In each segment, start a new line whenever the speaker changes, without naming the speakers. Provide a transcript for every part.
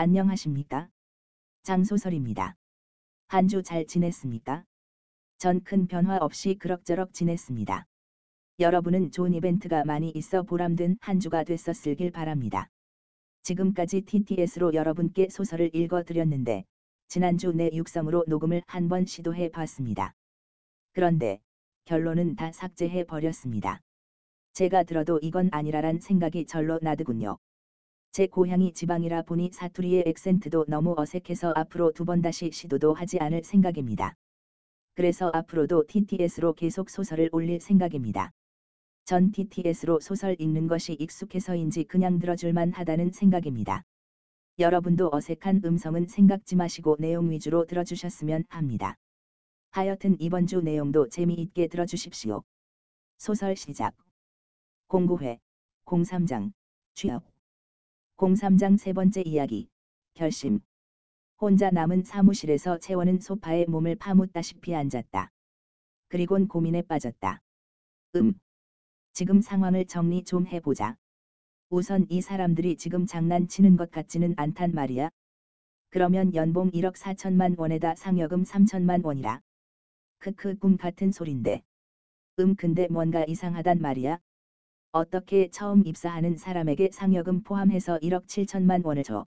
안녕하십니까? 장소설입니다. 한 주 잘 지냈습니까? 전 큰 변화 없이 그럭저럭 지냈습니다. 여러분은 좋은 이벤트가 많이 있어 보람된 한 주가 됐었을길 바랍니다. 지금까지 TTS로 여러분께 소설을 읽어드렸는데 지난주 내 육성으로 녹음을 한번 시도해 봤습니다. 그런데 결론은 다 삭제해 버렸습니다. 제가 들어도 이건 아니라란 생각이 절로 나더군요. 제 고향이 지방이라 보니 사투리의 액센트도 너무 어색해서 앞으로 두 번 다시 시도도 하지 않을 생각입니다. 그래서 앞으로도 TTS로 계속 소설을 올릴 생각입니다. 전 TTS로 소설 읽는 것이 익숙해서인지 그냥 들어줄만 하다는 생각입니다. 여러분도 어색한 음성은 생각지 마시고 내용 위주로 들어주셨으면 합니다. 하여튼 이번 주 내용도 재미있게 들어주십시오. 소설 시작. 공고회 03장 취업 03장 세 번째 이야기 결심 혼자 남은 사무실에서 채원은 소파에 몸을 파묻다시피 앉았다. 그리곤 고민에 빠졌다. 음. 지금 상황을 정리 좀 해보자. 우선 이 사람들이 지금 장난치는 것 같지는 않단 말이야. 그러면 연봉 1억 4천만 원에다 상여금 3천만 원이라. 크크 꿈 같은 소린데. 음 근데 뭔가 이상하단 말이야. 어떻게 처음 입사하는 사람에게 상여금 포함해서 1억 7천만 원을 줘.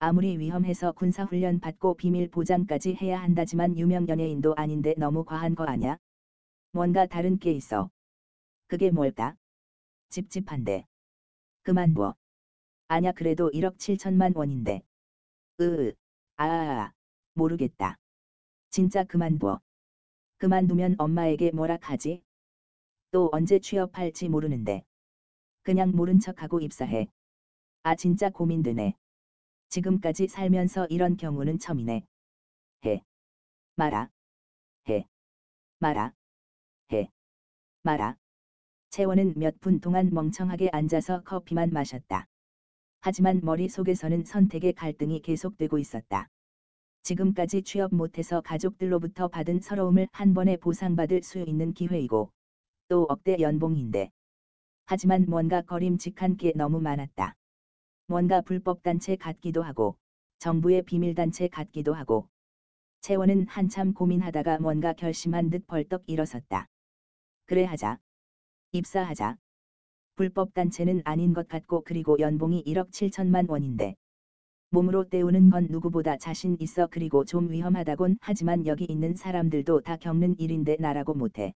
아무리 위험해서 군사훈련 받고 비밀 보장까지 해야 한다지만 유명 연예인도 아닌데 너무 과한 거 아냐? 뭔가 다른 게 있어. 그게 뭘까? 찝찝한데. 그만 둬. 아냐 그래도 1억 7천만 원인데. 으으. 아아아. 모르겠다. 진짜 그만 둬. 그만두면 엄마에게 뭐라 하지? 또 언제 취업할지 모르는데. 그냥 모른 척하고 입사해. 아 진짜 고민되네. 지금까지 살면서 이런 경우는 처음이네. 해. 말아. 해. 말아. 해. 말아. 채원은 몇 분 동안 멍청하게 앉아서 커피만 마셨다. 하지만 머릿속에서는 선택의 갈등이 계속되고 있었다. 지금까지 취업 못해서 가족들로부터 받은 서러움을 한 번에 보상받을 수 있는 기회이고, 또 억대 연봉인데. 하지만 뭔가 거림직한 게 너무 많았다. 뭔가 불법단체 같기도 하고, 정부의 비밀단체 같기도 하고. 채원은 한참 고민하다가 뭔가 결심한 듯 벌떡 일어섰다. 그래 하자. 입사하자. 불법단체는 아닌 것 같고 그리고 연봉이 1억 7천만 원인데. 몸으로 때우는 건 누구보다 자신 있어 그리고 좀 위험하다곤 하지만 여기 있는 사람들도 다 겪는 일인데 나라고 못해.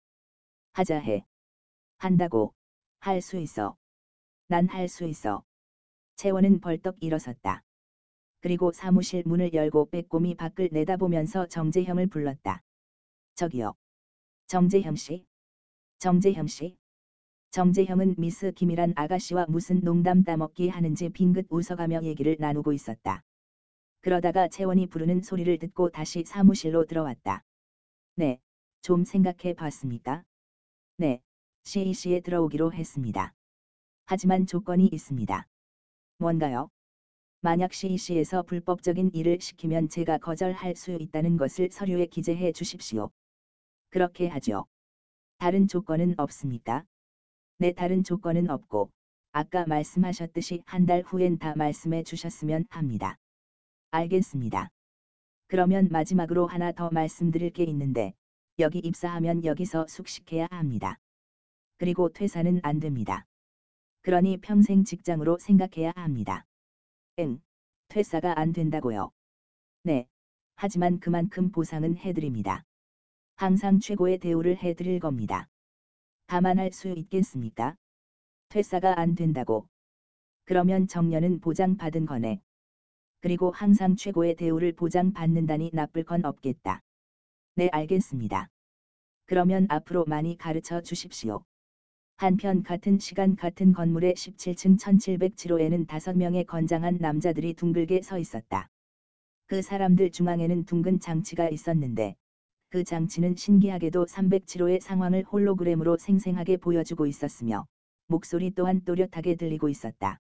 하자 해. 한다고. 할 수 있어. 난 할 수 있어. 채원은 벌떡 일어섰다. 그리고 사무실 문을 열고 빼꼼히 밖을 내다보면서 정재형을 불렀다. 저기요. 정재형 씨. 정재형 씨. 정재형은 미스 김이란 아가씨와 무슨 농담 따먹기 하는지 빙긋 웃어가며 얘기를 나누고 있었다. 그러다가 채원이 부르는 소리를 듣고 다시 사무실로 들어왔다. 네, 좀 생각해 봤습니까? 네, CAC에 들어오기로 했습니다. 하지만 조건이 있습니다. 뭔가요? 만약 CAC에서 불법적인 일을 시키면 제가 거절할 수 있다는 것을 서류에 기재해 주십시오. 그렇게 하죠. 다른 조건은 없습니까? 네 다른 조건은 없고 아까 말씀하셨듯이 한 달 후엔 다 말씀해 주셨으면 합니다. 알겠습니다. 그러면 마지막으로 하나 더 말씀드릴 게 있는데 여기 입사하면 여기서 숙식해야 합니다. 그리고 퇴사는 안 됩니다. 그러니 평생 직장으로 생각해야 합니다. 응, 퇴사가 안 된다고요. 네, 하지만 그만큼 보상은 해드립니다. 항상 최고의 대우를 해드릴 겁니다. 감안할 수 있겠습니까? 퇴사가 안 된다고. 그러면 정년은 보장받은 거네. 그리고 항상 최고의 대우를 보장받는다니 나쁠 건 없겠다. 네 알겠습니다. 그러면 앞으로 많이 가르쳐 주십시오. 한편 같은 시간 같은 건물의 17층 1707호에는 다섯 명의 건장한 남자들이 둥글게 서 있었다. 그 사람들 중앙에는 둥근 장치가 있었는데 그 장치는 신기하게도 307호의 상황을 홀로그램으로 생생하게 보여주고 있었으며 목소리 또한 또렷하게 들리고 있었다.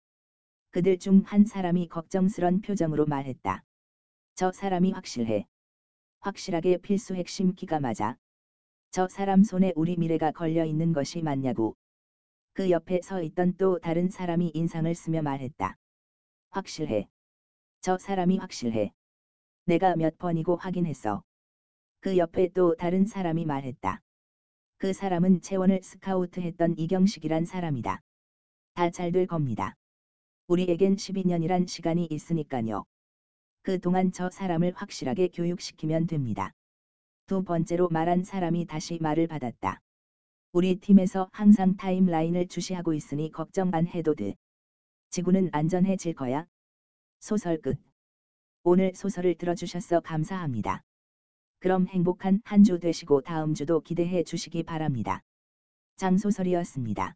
그들 중 한 사람이 걱정스런 표정으로 말했다. 저 사람이 확실해. 확실하게 필수 핵심 키가 맞아. 저 사람 손에 우리 미래가 걸려 있는 것이 맞냐고. 그 옆에 서 있던 또 다른 사람이 인상을 쓰며 말했다. 확실해. 저 사람이 확실해. 내가 몇 번이고 확인했어. 그 옆에 또 다른 사람이 말했다. 그 사람은 채원을 스카우트했던 이경식이란 사람이다. 다 잘 될 겁니다. 우리에겐 12년이란 시간이 있으니까요. 그 동안 저 사람을 확실하게 교육시키면 됩니다. 두 번째로 말한 사람이 다시 말을 받았다. 우리 팀에서 항상 타임라인을 주시하고 있으니 걱정 안 해도 돼. 지구는 안전해질 거야. 소설 끝. 오늘 소설을 들어주셔서 감사합니다. 그럼 행복한 한 주 되시고 다음 주도 기대해 주시기 바랍니다. 장소설이었습니다.